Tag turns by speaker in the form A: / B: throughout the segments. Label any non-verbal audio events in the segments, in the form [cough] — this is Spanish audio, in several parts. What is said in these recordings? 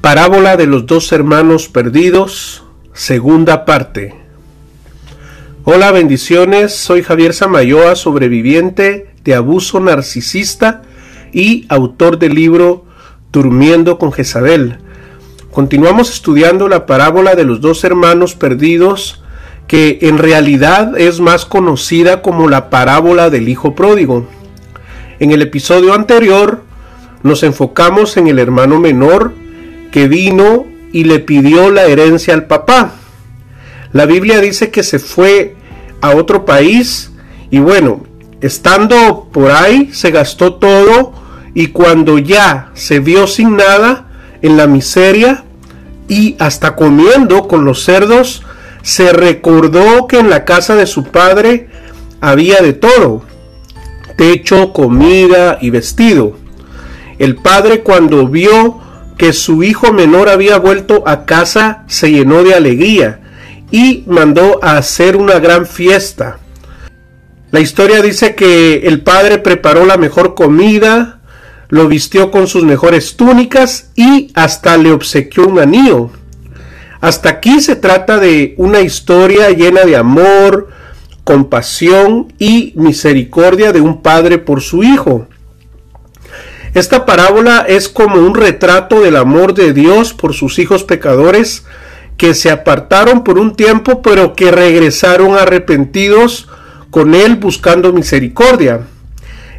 A: Parábola de los dos hermanos perdidos, segunda parte. Hola, bendiciones. Soy Javier Samayoa, sobreviviente de abuso narcisista y autor del libro Durmiendo con Jezabel. Continuamos estudiando la parábola de los dos hermanos perdidos, que en realidad es más conocida como la parábola del hijo pródigo. En el episodio anterior nos enfocamos en el hermano menor que vino y le pidió la herencia al papá. La Biblia dice que se fue a otro país y bueno, estando por ahí se gastó todo y cuando ya se vio sin nada en la miseria y hasta comiendo con los cerdos, se recordó que en la casa de su padre había de todo, techo, comida y vestido. El padre cuando vio que su hijo menor había vuelto a casa se llenó de alegría y mandó a hacer una gran fiesta. La historia dice que el padre preparó la mejor comida, lo vistió con sus mejores túnicas y hasta le obsequió un anillo. Hasta aquí se trata de una historia llena de amor, compasión y misericordia de un padre por su hijo. Esta parábola es como un retrato del amor de Dios por sus hijos pecadores que se apartaron por un tiempo pero que regresaron arrepentidos con Él buscando misericordia.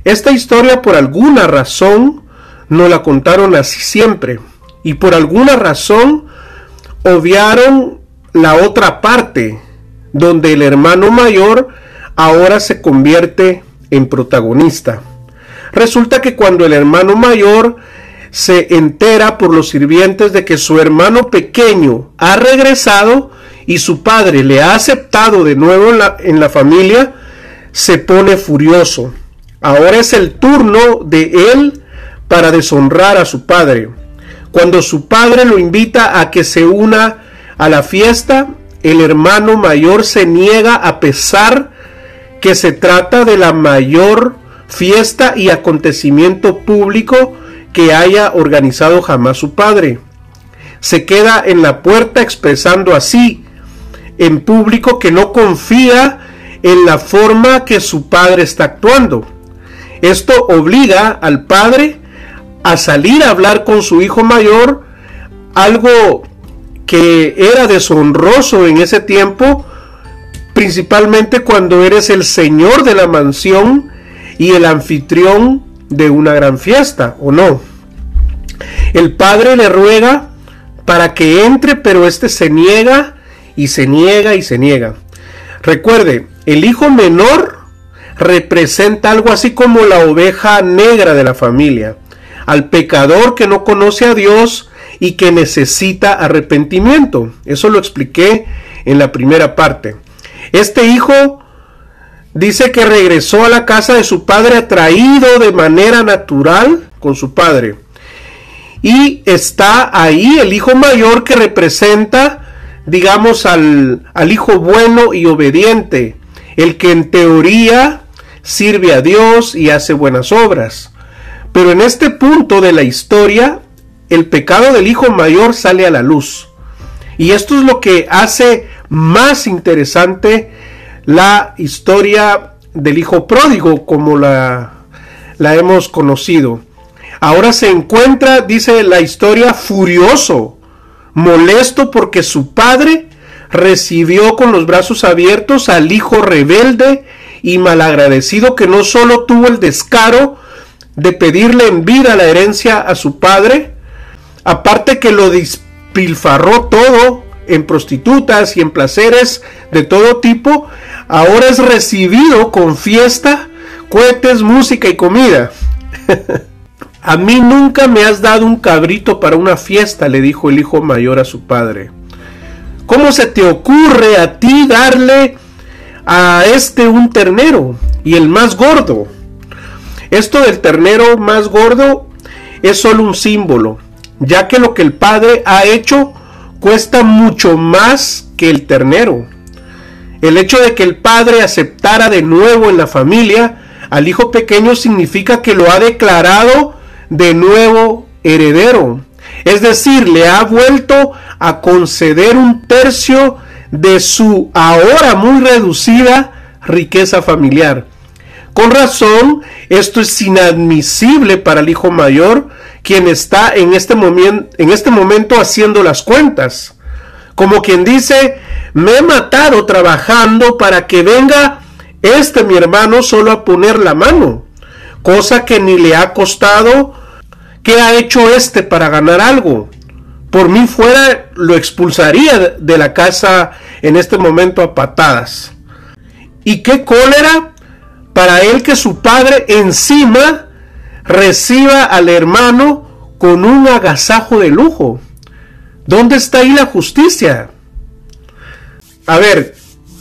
A: Esta historia por alguna razón no la contaron así siempre y por alguna razón obviaron la otra parte donde el hermano mayor ahora se convierte en protagonista. Resulta que cuando el hermano mayor se entera por los sirvientes de que su hermano pequeño ha regresado y su padre le ha aceptado de nuevo en la, familia, se pone furioso. Ahora es el turno de él para deshonrar a su padre. Cuando su padre lo invita a que se una a la fiesta, el hermano mayor se niega a pesar que se trata de la mayor fiesta y acontecimiento público que haya organizado jamás su padre. Se queda en la puerta expresando así en público que no confía en la forma que su padre está actuando. Esto obliga al padre a salir a hablar con su hijo mayor, algo que era deshonroso en ese tiempo, principalmente cuando eres el señor de la mansión y el anfitrión de una gran fiesta, ¿o no? El padre le ruega para que entre, pero éste se niega y se niega y se niega. Recuerde, el hijo menor representa algo así como la oveja negra de la familia, al pecador que no conoce a Dios y que necesita arrepentimiento. Eso lo expliqué en la primera parte. Este hijo dice que regresó a la casa de su padre atraído de manera natural con su padre. Y está ahí el hijo mayor que representa, digamos, al, al hijo bueno y obediente, el que en teoría sirve a Dios y hace buenas obras. Pero en este punto de la historia, el pecado del hijo mayor sale a la luz. Y esto es lo que hace más interesante la historia del hijo pródigo como la, la hemos conocido. Ahora se encuentra, dice la historia, furioso, molesto porque su padre recibió con los brazos abiertos al hijo rebelde y malagradecido que no solo tuvo el descaro de pedirle en vida la herencia a su padre, aparte que lo despilfarró todo en prostitutas y en placeres de todo tipo, ahora es recibido con fiesta, cohetes, música y comida. [laughs] a mí nunca me has dado un cabrito para una fiesta, le dijo el hijo mayor a su padre. ¿Cómo se te ocurre a ti darle a este un ternero y el más gordo? Esto del ternero más gordo es solo un símbolo, ya que lo que el padre ha hecho cuesta mucho más que el ternero. El hecho de que el padre aceptara de nuevo en la familia al hijo pequeño significa que lo ha declarado de nuevo heredero. Es decir, le ha vuelto a conceder un tercio de su ahora muy reducida riqueza familiar. Con razón, esto es inadmisible para el hijo mayor, quien está en este, este momento haciendo las cuentas. Como quien dice, me he matado trabajando para que venga este mi hermano solo a poner la mano, cosa que ni le ha costado. ¿Qué ha hecho este para ganar algo? Por mí fuera lo expulsaría de la casa en este momento a patadas. ¿Y qué cólera para él que su padre encima reciba al hermano con un agasajo de lujo? ¿Dónde está ahí la justicia? A ver,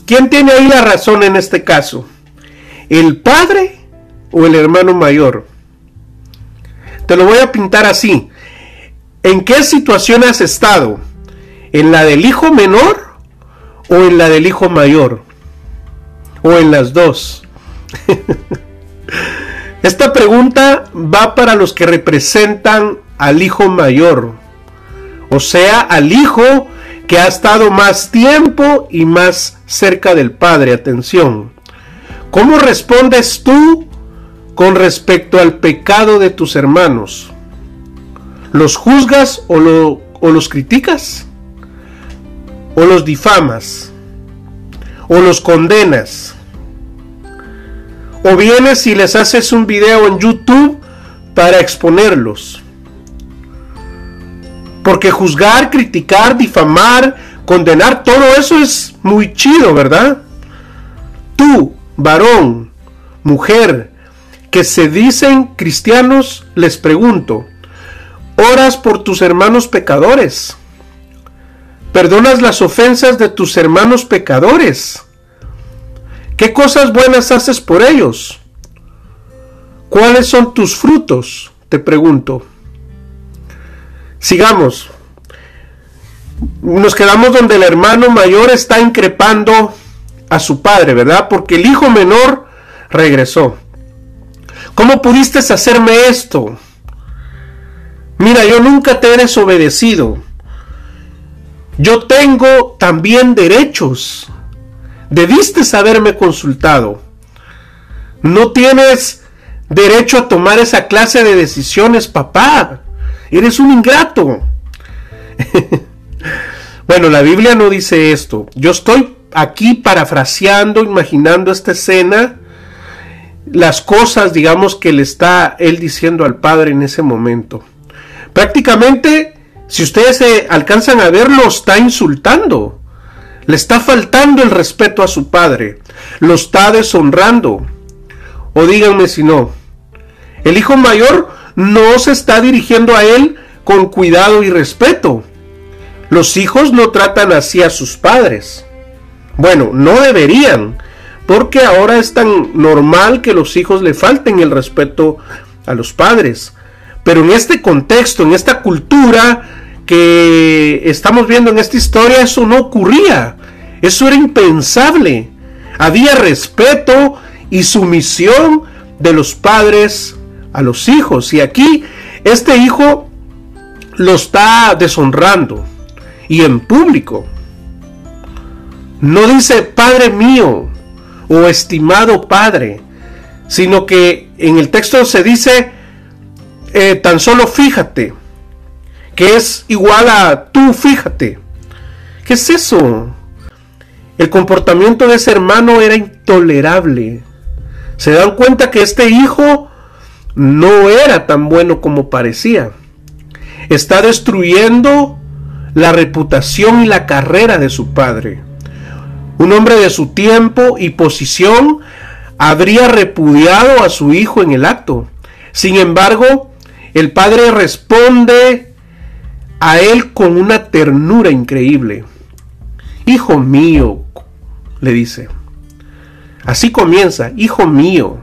A: ¿quién tiene ahí la razón en este caso? ¿El padre o el hermano mayor? Te lo voy a pintar así. ¿En qué situación has estado? ¿En la del hijo menor o en la del hijo mayor? ¿O en las dos? [laughs] Esta pregunta va para los que representan al hijo mayor, o sea, al hijo que ha estado más tiempo y más cerca del Padre. Atención. ¿Cómo respondes tú con respecto al pecado de tus hermanos? ¿Los juzgas o, los criticas? ¿O los difamas? ¿O los condenas? ¿O vienes y les haces un video en YouTube para exponerlos? Porque juzgar, criticar, difamar, condenar, todo eso es muy chido, ¿verdad? Tú, varón, mujer, que se dicen cristianos, les pregunto, ¿oras por tus hermanos pecadores? ¿Perdonas las ofensas de tus hermanos pecadores? ¿Qué cosas buenas haces por ellos? ¿Cuáles son tus frutos? Te pregunto. Sigamos. Nos quedamos donde el hermano mayor está increpando a su padre, ¿verdad? Porque el hijo menor regresó. ¿Cómo pudiste hacerme esto? Mira, yo nunca te he desobedecido. Yo tengo también derechos. Debiste haberme consultado. No tienes derecho a tomar esa clase de decisiones, papá. Eres un ingrato. bueno, la Biblia no dice esto. Yo estoy aquí parafraseando, imaginando esta escena, las cosas, digamos, que le está él diciendo al Padre en ese momento. Prácticamente, si ustedes se alcanzan a ver, lo está insultando. Le está faltando el respeto a su Padre. Lo está deshonrando. O díganme si no. El hijo mayor no se está dirigiendo a él con cuidado y respeto. Los hijos no tratan así a sus padres. Bueno, no deberían, porque ahora es tan normal que los hijos le falten el respeto a los padres. Pero en este contexto, en esta cultura que estamos viendo en esta historia, eso no ocurría. Eso era impensable. Había respeto y sumisión de los padres a los hijos. Y aquí este hijo lo está deshonrando y en público. No dice Padre mío o estimado Padre, sino que en el texto se dice eh, tan solo fíjate, que es igual a tú fíjate. ¿Qué es eso? El comportamiento de ese hermano era intolerable. Se dan cuenta que este hijo no era tan bueno como parecía. Está destruyendo la reputación y la carrera de su padre. Un hombre de su tiempo y posición habría repudiado a su hijo en el acto. Sin embargo, el padre responde a él con una ternura increíble. Hijo mío, le dice. Así comienza, hijo mío.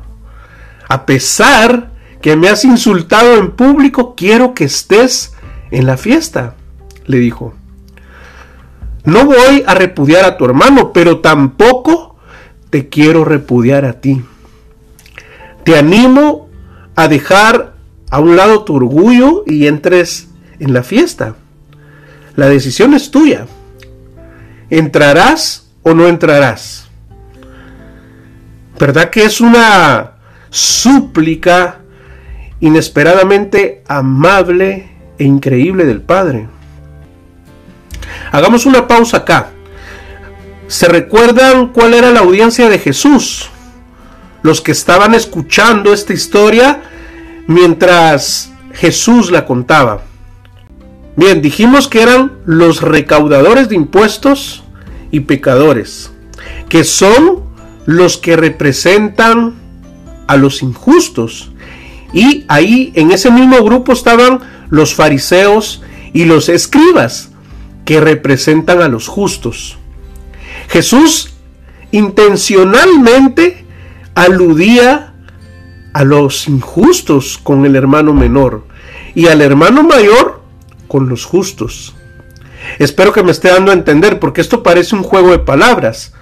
A: A pesar que me has insultado en público, quiero que estés en la fiesta, le dijo. No voy a repudiar a tu hermano, pero tampoco te quiero repudiar a ti. Te animo a dejar a un lado tu orgullo y entres en la fiesta. La decisión es tuya. ¿Entrarás o no entrarás? ¿Verdad que es una súplica inesperadamente amable e increíble del Padre? Hagamos una pausa acá. ¿Se recuerdan cuál era la audiencia de Jesús? Los que estaban escuchando esta historia mientras Jesús la contaba. Bien, dijimos que eran los recaudadores de impuestos y pecadores, que son los que representan a los injustos. Y ahí en ese mismo grupo estaban los fariseos y los escribas, que representan a los justos. Jesús intencionalmente aludía a los injustos con el hermano menor y al hermano mayor con los justos. Espero que me esté dando a entender porque esto parece un juego de palabras.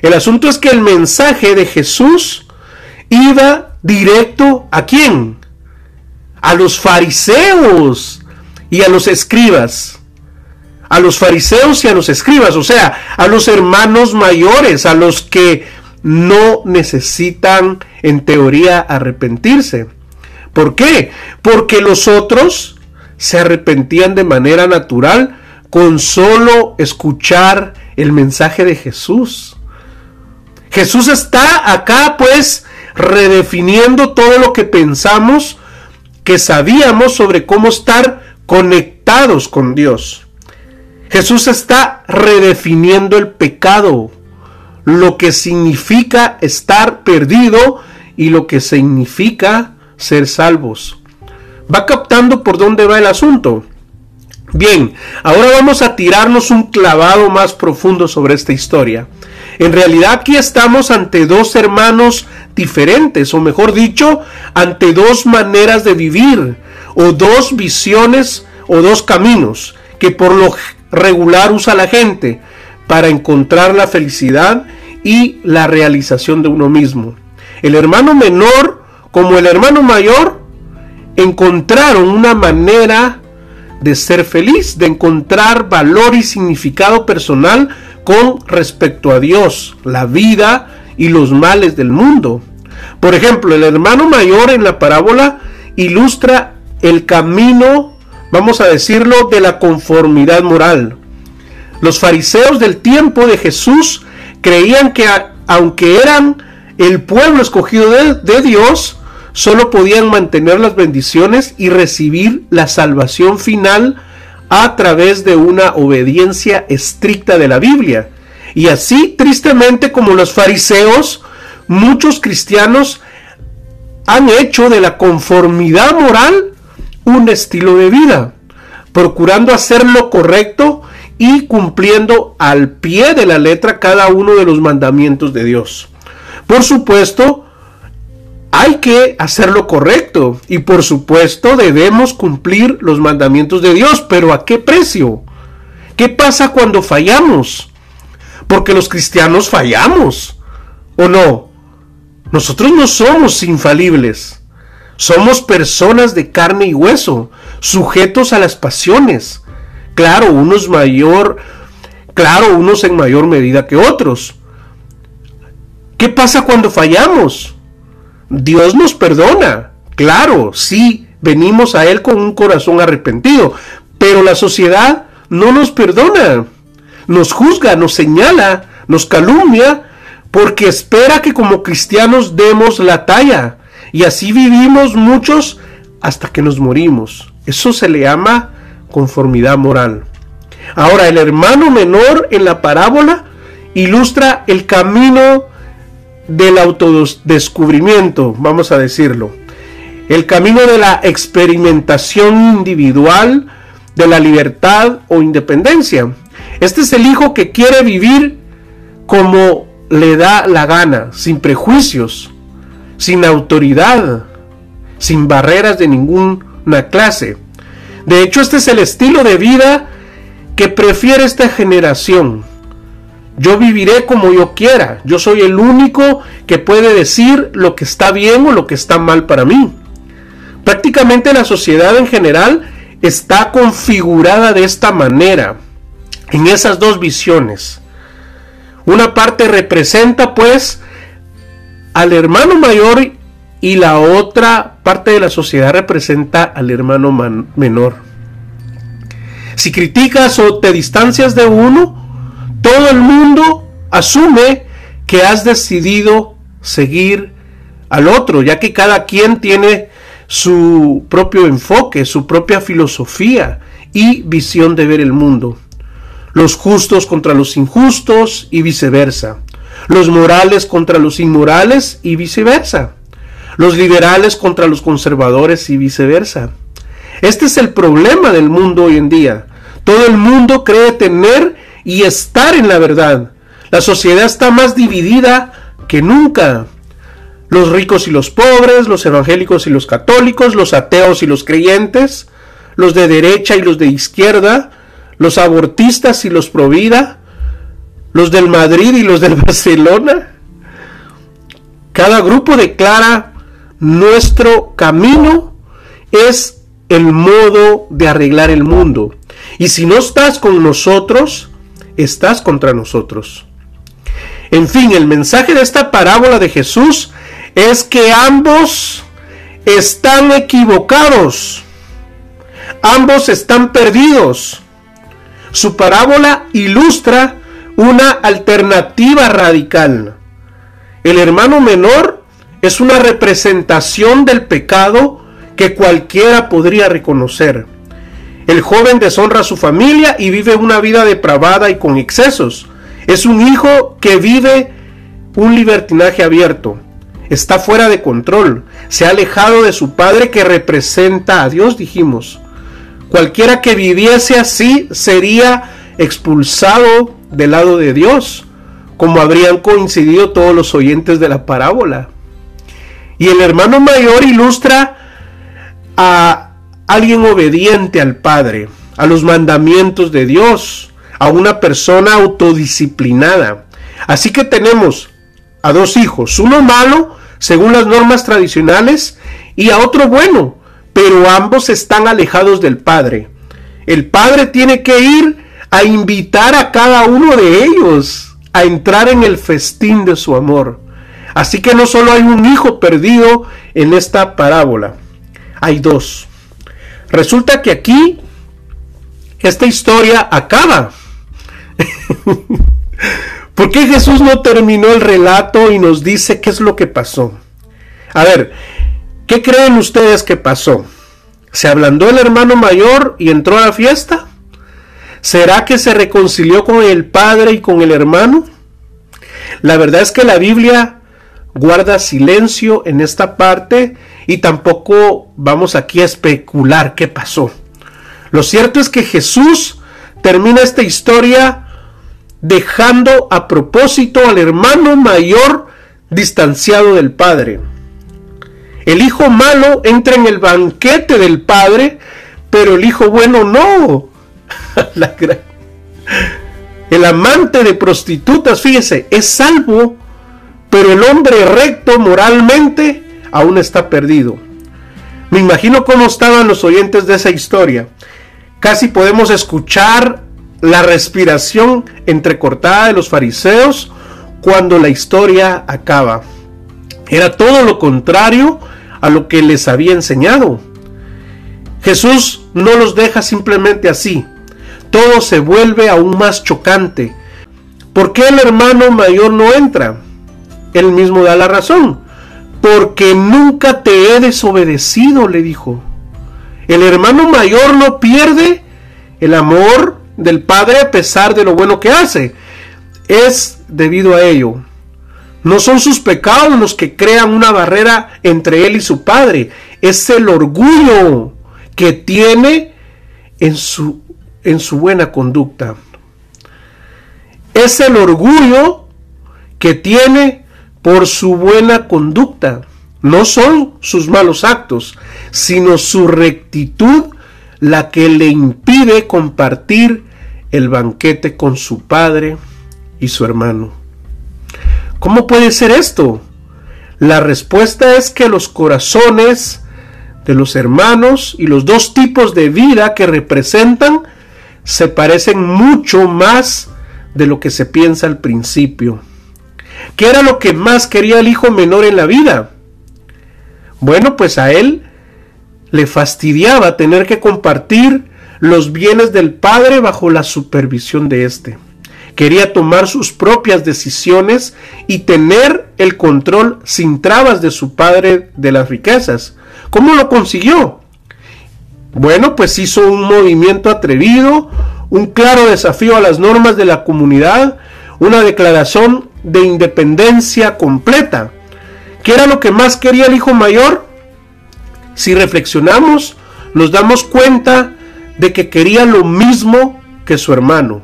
A: El asunto es que el mensaje de Jesús iba directo a quién? A los fariseos y a los escribas. A los fariseos y a los escribas, o sea, a los hermanos mayores, a los que no necesitan en teoría arrepentirse. ¿Por qué? Porque los otros se arrepentían de manera natural con solo escuchar el mensaje de Jesús. Jesús está acá pues redefiniendo todo lo que pensamos que sabíamos sobre cómo estar conectados con Dios. Jesús está redefiniendo el pecado, lo que significa estar perdido y lo que significa ser salvos. ¿Va captando por dónde va el asunto? Bien, ahora vamos a tirarnos un clavado más profundo sobre esta historia. En realidad aquí estamos ante dos hermanos diferentes, o mejor dicho, ante dos maneras de vivir, o dos visiones, o dos caminos, que por lo regular usa la gente para encontrar la felicidad y la realización de uno mismo. El hermano menor como el hermano mayor encontraron una manera de ser feliz, de encontrar valor y significado personal con respecto a Dios, la vida y los males del mundo. Por ejemplo, el hermano mayor en la parábola ilustra el camino, vamos a decirlo, de la conformidad moral. Los fariseos del tiempo de Jesús creían que aunque eran el pueblo escogido de, Dios, solo podían mantener las bendiciones y recibir la salvación final a través de una obediencia estricta de la Biblia. Y así, tristemente, como los fariseos, muchos cristianos han hecho de la conformidad moral un estilo de vida, procurando hacer lo correcto y cumpliendo al pie de la letra cada uno de los mandamientos de Dios. Por supuesto, hay que hacer lo correcto y por supuesto debemos cumplir los mandamientos de Dios, pero ¿a qué precio? ¿Qué pasa cuando fallamos? Porque los cristianos fallamos, ¿o no? Nosotros no somos infalibles. Somos personas de carne y hueso, sujetos a las pasiones. Claro, unos mayor, claro, unos en mayor medida que otros. ¿Qué pasa cuando fallamos? Dios nos perdona. Claro, sí, venimos a Él con un corazón arrepentido, pero la sociedad no nos perdona. Nos juzga, nos señala, nos calumnia, porque espera que como cristianos demos la talla. Y así vivimos muchos hasta que nos morimos. Eso se le llama conformidad moral. Ahora, el hermano menor en la parábola ilustra el camino del autodescubrimiento, vamos a decirlo. El camino de la experimentación individual, de la libertad o independencia. Este es el hijo que quiere vivir como le da la gana, sin prejuicios, sin autoridad, sin barreras de ninguna clase. De hecho, este es el estilo de vida que prefiere esta generación. Yo viviré como yo quiera. Yo soy el único que puede decir lo que está bien o lo que está mal para mí. Prácticamente la sociedad en general está configurada de esta manera, en esas dos visiones. Una parte representa pues al hermano mayor y la otra parte de la sociedad representa al hermano menor. Si criticas o te distancias de uno, todo el mundo asume que has decidido seguir al otro, ya que cada quien tiene su propio enfoque, su propia filosofía y visión de ver el mundo. Los justos contra los injustos y viceversa. Los morales contra los inmorales y viceversa. Los liberales contra los conservadores y viceversa. Este es el problema del mundo hoy en día. Todo el mundo cree tener y estar en la verdad. La sociedad está más dividida que nunca los ricos y los pobres, los evangélicos y los católicos, los ateos y los creyentes, los de derecha y los de izquierda, los abortistas y los pro vida, los del Madrid y los del [laughs] Barcelona. Cada grupo declara nuestro camino es el modo de arreglar el mundo. Y si no estás con nosotros, estás contra nosotros. En fin, el mensaje de esta parábola de Jesús es que ambos están equivocados. Ambos están perdidos. Su parábola ilustra una alternativa radical. El hermano menor es una representación del pecado que cualquiera podría reconocer. El joven deshonra a su familia y vive una vida depravada y con excesos. Es un hijo que vive un libertinaje abierto está fuera de control, se ha alejado de su Padre que representa a Dios, dijimos. Cualquiera que viviese así sería expulsado del lado de Dios, como habrían coincidido todos los oyentes de la parábola. Y el hermano mayor ilustra a alguien obediente al Padre, a los mandamientos de Dios, a una persona autodisciplinada. Así que tenemos a dos hijos, uno malo según las normas tradicionales y a otro bueno, pero ambos están alejados del Padre. El Padre tiene que ir a invitar a cada uno de ellos a entrar en el festín de su amor. Así que no solo hay un hijo perdido en esta parábola, hay dos. Resulta que aquí esta historia acaba. [laughs] ¿Por qué Jesús no terminó el relato y nos dice qué es lo que pasó? A ver, ¿qué creen ustedes que pasó? ¿Se ablandó el hermano mayor y entró a la fiesta? ¿Será que se reconcilió con el padre y con el hermano? La verdad es que la Biblia guarda silencio en esta parte y tampoco vamos aquí a especular qué pasó. Lo cierto es que Jesús termina esta historia dejando a propósito al hermano mayor distanciado del padre. El hijo malo entra en el banquete del padre, pero el hijo bueno no. [laughs] el amante de prostitutas, fíjese, es salvo, pero el hombre recto moralmente aún está perdido. Me imagino cómo estaban los oyentes de esa historia. Casi podemos escuchar la respiración entrecortada de los fariseos cuando la historia acaba. Era todo lo contrario a lo que les había enseñado. Jesús no los deja simplemente así. Todo se vuelve aún más chocante. ¿Por qué el hermano mayor no entra? Él mismo da la razón. Porque nunca te he desobedecido, le dijo. El hermano mayor no pierde el amor del Padre a pesar de lo bueno que hace. Es debido a ello. No son sus pecados los que crean una barrera entre él y su Padre. Es el orgullo que tiene en su, en su buena conducta. Es el orgullo que tiene por su buena conducta. No son sus malos actos, sino su rectitud la que le impide compartir el banquete con su padre y su hermano. ¿Cómo puede ser esto? La respuesta es que los corazones de los hermanos y los dos tipos de vida que representan se parecen mucho más de lo que se piensa al principio. ¿Qué era lo que más quería el hijo menor en la vida? Bueno, pues a él le fastidiaba tener que compartir los bienes del padre bajo la supervisión de éste. Quería tomar sus propias decisiones y tener el control sin trabas de su padre de las riquezas. ¿Cómo lo consiguió? Bueno, pues hizo un movimiento atrevido, un claro desafío a las normas de la comunidad, una declaración de independencia completa. ¿Qué era lo que más quería el hijo mayor? Si reflexionamos, nos damos cuenta de que quería lo mismo que su hermano.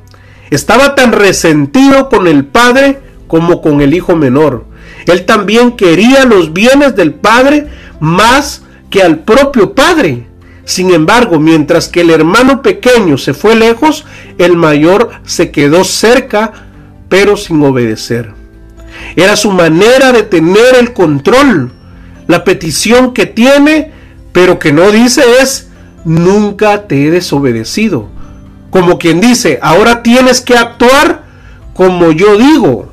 A: Estaba tan resentido con el padre como con el hijo menor. Él también quería los bienes del padre más que al propio padre. Sin embargo, mientras que el hermano pequeño se fue lejos, el mayor se quedó cerca, pero sin obedecer. Era su manera de tener el control. La petición que tiene, pero que no dice es, nunca te he desobedecido. Como quien dice, ahora tienes que actuar como yo digo,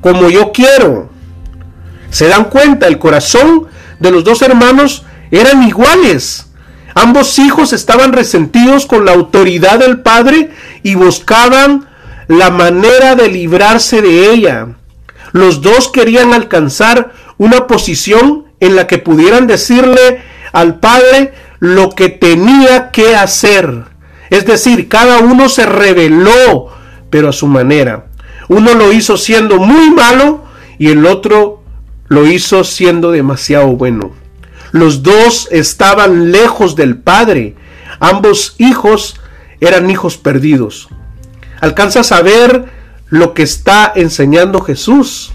A: como yo quiero. ¿Se dan cuenta? El corazón de los dos hermanos eran iguales. Ambos hijos estaban resentidos con la autoridad del padre y buscaban la manera de librarse de ella. Los dos querían alcanzar una posición en la que pudieran decirle al padre lo que tenía que hacer. Es decir, cada uno se rebeló, pero a su manera. Uno lo hizo siendo muy malo y el otro lo hizo siendo demasiado bueno. Los dos estaban lejos del Padre. Ambos hijos eran hijos perdidos. ¿Alcanzas a ver lo que está enseñando Jesús?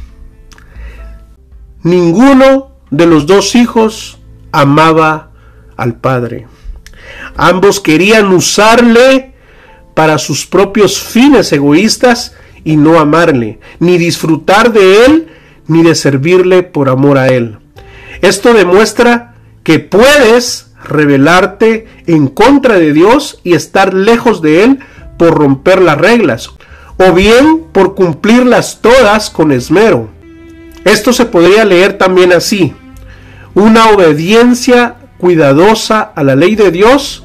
A: Ninguno de los dos hijos amaba al Padre. Ambos querían usarle para sus propios fines egoístas y no amarle, ni disfrutar de él, ni de servirle por amor a él. Esto demuestra que puedes rebelarte en contra de Dios y estar lejos de Él por romper las reglas, o bien por cumplirlas todas con esmero. Esto se podría leer también así. Una obediencia cuidadosa a la ley de Dios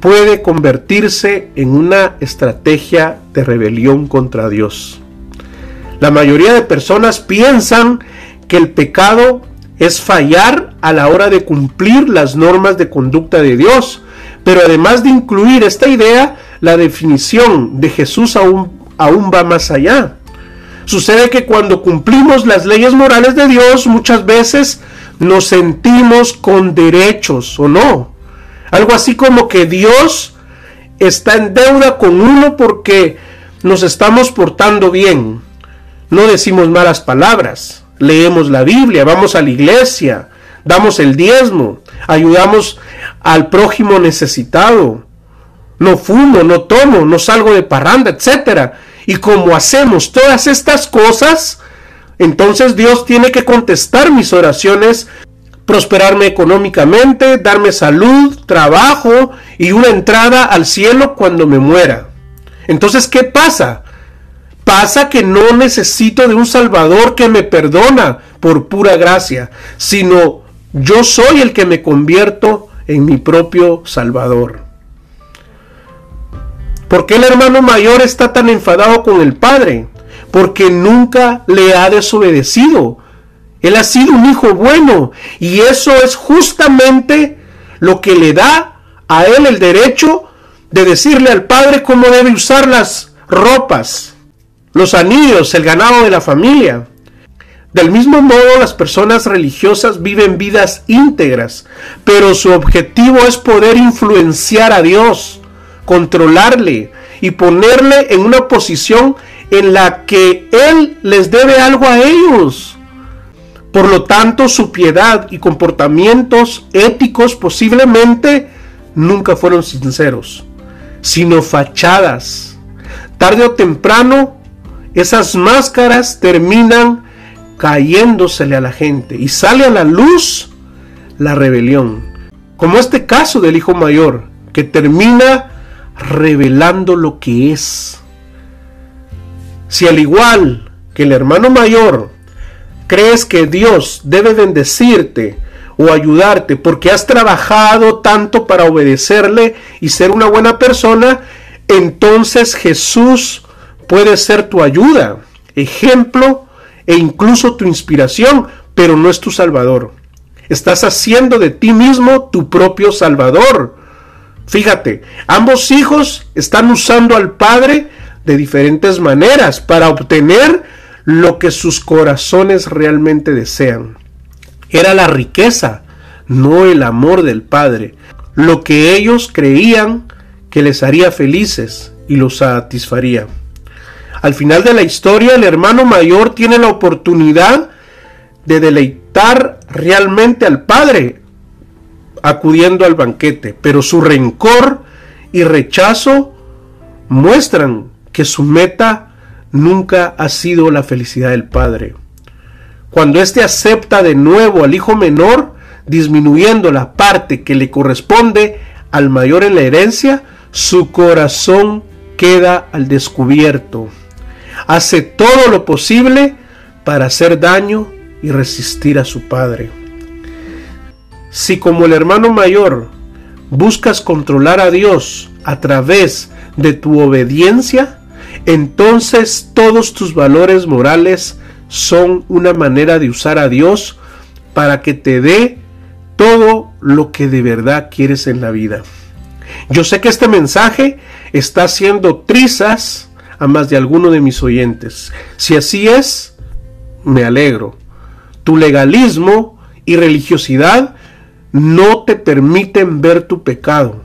A: puede convertirse en una estrategia de rebelión contra Dios. La mayoría de personas piensan que el pecado es fallar a la hora de cumplir las normas de conducta de Dios. Pero además de incluir esta idea, la definición de Jesús aún, aún va más allá. Sucede que cuando cumplimos las leyes morales de Dios, muchas veces nos sentimos con derechos o no. Algo así como que Dios está en deuda con uno porque nos estamos portando bien. No decimos malas palabras leemos la Biblia, vamos a la iglesia, damos el diezmo, ayudamos al prójimo necesitado. No fumo, no tomo, no salgo de parranda, etc. Y como hacemos todas estas cosas, entonces Dios tiene que contestar mis oraciones, prosperarme económicamente, darme salud, trabajo y una entrada al cielo cuando me muera. Entonces, ¿qué pasa? Pasa que no necesito de un Salvador que me perdona por pura gracia, sino yo soy el que me convierto en mi propio Salvador. ¿Por qué el hermano mayor está tan enfadado con el padre? Porque nunca le ha desobedecido. Él ha sido un hijo bueno y eso es justamente lo que le da a él el derecho de decirle al padre cómo debe usar las ropas los anillos, el ganado de la familia. Del mismo modo, las personas religiosas viven vidas íntegras, pero su objetivo es poder influenciar a Dios, controlarle y ponerle en una posición en la que Él les debe algo a ellos. Por lo tanto, su piedad y comportamientos éticos posiblemente nunca fueron sinceros, sino fachadas. Tarde o temprano esas máscaras terminan cayéndosele a la gente y sale a la luz la rebelión. Como este caso del hijo mayor, que termina revelando lo que es. Si al igual que el hermano mayor crees que Dios debe bendecirte o ayudarte porque has trabajado tanto para obedecerle y ser una buena persona, entonces Jesús puede ser tu ayuda, ejemplo e incluso tu inspiración, pero no es tu Salvador. Estás haciendo de ti mismo tu propio Salvador. Fíjate, ambos hijos están usando al Padre de diferentes maneras para obtener lo que sus corazones realmente desean. Era la riqueza, no el amor del Padre, lo que ellos creían que les haría felices y los satisfaría. Al final de la historia, el hermano mayor tiene la oportunidad de deleitar realmente al Padre acudiendo al banquete, pero su rencor y rechazo muestran que su meta nunca ha sido la felicidad del Padre. Cuando éste acepta de nuevo al hijo menor, disminuyendo la parte que le corresponde al mayor en la herencia, su corazón queda al descubierto. Hace todo lo posible para hacer daño y resistir a su padre. Si como el hermano mayor buscas controlar a Dios a través de tu obediencia, entonces todos tus valores morales son una manera de usar a Dios para que te dé todo lo que de verdad quieres en la vida. Yo sé que este mensaje está haciendo trizas a más de alguno de mis oyentes. Si así es, me alegro. Tu legalismo y religiosidad no te permiten ver tu pecado.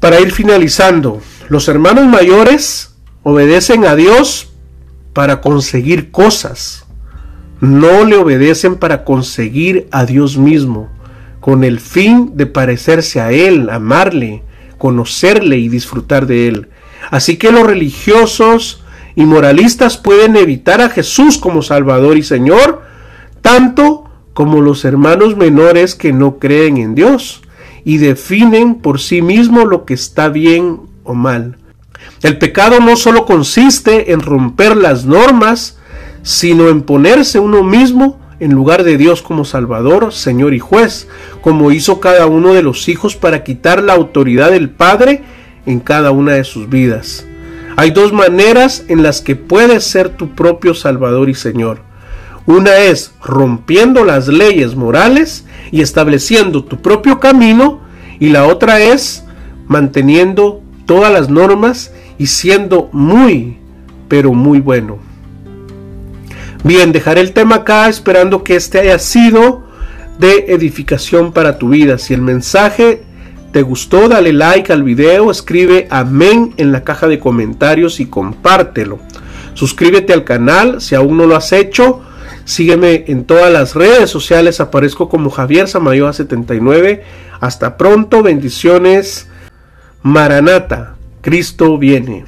A: Para ir finalizando, los hermanos mayores obedecen a Dios para conseguir cosas. No le obedecen para conseguir a Dios mismo, con el fin de parecerse a Él, amarle, conocerle y disfrutar de Él. Así que los religiosos y moralistas pueden evitar a Jesús como Salvador y Señor tanto como los hermanos menores que no creen en Dios y definen por sí mismos lo que está bien o mal. El pecado no solo consiste en romper las normas, sino en ponerse uno mismo en lugar de Dios como Salvador, Señor y juez, como hizo cada uno de los hijos para quitar la autoridad del Padre en cada una de sus vidas. Hay dos maneras en las que puedes ser tu propio Salvador y Señor. Una es rompiendo las leyes morales y estableciendo tu propio camino y la otra es manteniendo todas las normas y siendo muy, pero muy bueno. Bien, dejaré el tema acá esperando que este haya sido de edificación para tu vida. Si el mensaje te gustó, dale like al video, escribe amén en la caja de comentarios y compártelo. Suscríbete al canal si aún no lo has hecho Sígueme en todas las redes sociales, aparezco como Javier Samayoa 79. Hasta pronto, bendiciones. Maranata, Cristo viene.